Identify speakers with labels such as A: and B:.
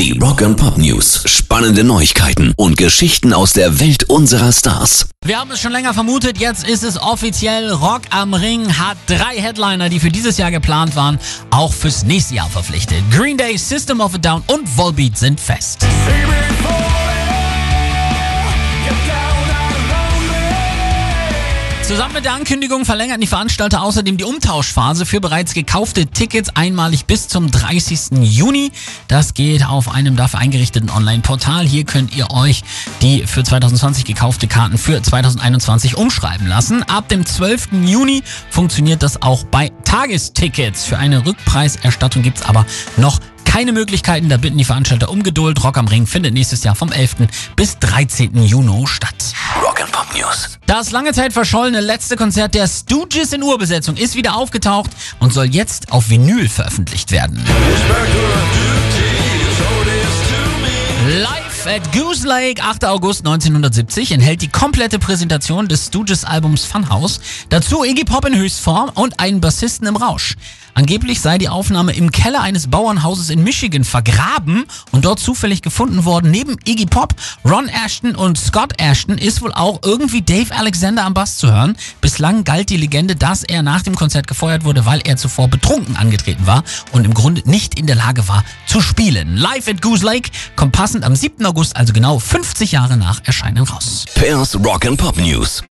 A: Die Rock and Pop News. Spannende Neuigkeiten und Geschichten aus der Welt unserer Stars.
B: Wir haben es schon länger vermutet, jetzt ist es offiziell. Rock am Ring hat drei Headliner, die für dieses Jahr geplant waren, auch fürs nächste Jahr verpflichtet. Green Day, System of a Down und Volbeat sind fest. Zusammen mit der Ankündigung verlängerten die Veranstalter außerdem die Umtauschphase für bereits gekaufte Tickets einmalig bis zum 30. Juni. Das geht auf einem dafür eingerichteten Online-Portal. Hier könnt ihr euch die für 2020 gekaufte Karten für 2021 umschreiben lassen. Ab dem 12. Juni funktioniert das auch bei Tagestickets. Für eine Rückpreiserstattung gibt's aber noch keine Möglichkeiten, da bitten die Veranstalter um Geduld. Rock am Ring findet nächstes Jahr vom 11. bis 13. Juni statt.
A: Rock and Pop News.
B: Das lange Zeit verschollene letzte Konzert der Stooges in Urbesetzung ist wieder aufgetaucht und soll jetzt auf Vinyl veröffentlicht werden. Live at Goose Lake, 8. August 1970, enthält die komplette Präsentation des Stooges-Albums Funhouse. Dazu Iggy Pop in Höchstform und einen Bassisten im Rausch. Angeblich sei die Aufnahme im Keller eines Bauernhauses in Michigan vergraben und dort zufällig gefunden worden. Neben Iggy Pop, Ron Ashton und Scott Ashton ist wohl auch irgendwie Dave Alexander am Bass zu hören. Bislang galt die Legende, dass er nach dem Konzert gefeuert wurde, weil er zuvor betrunken angetreten war und im Grunde nicht in der Lage war zu spielen. Live at Goose Lake kommt passend am 7. August, also genau 50 Jahre nach Erscheinen raus.
A: Pairs Rock and Pop News.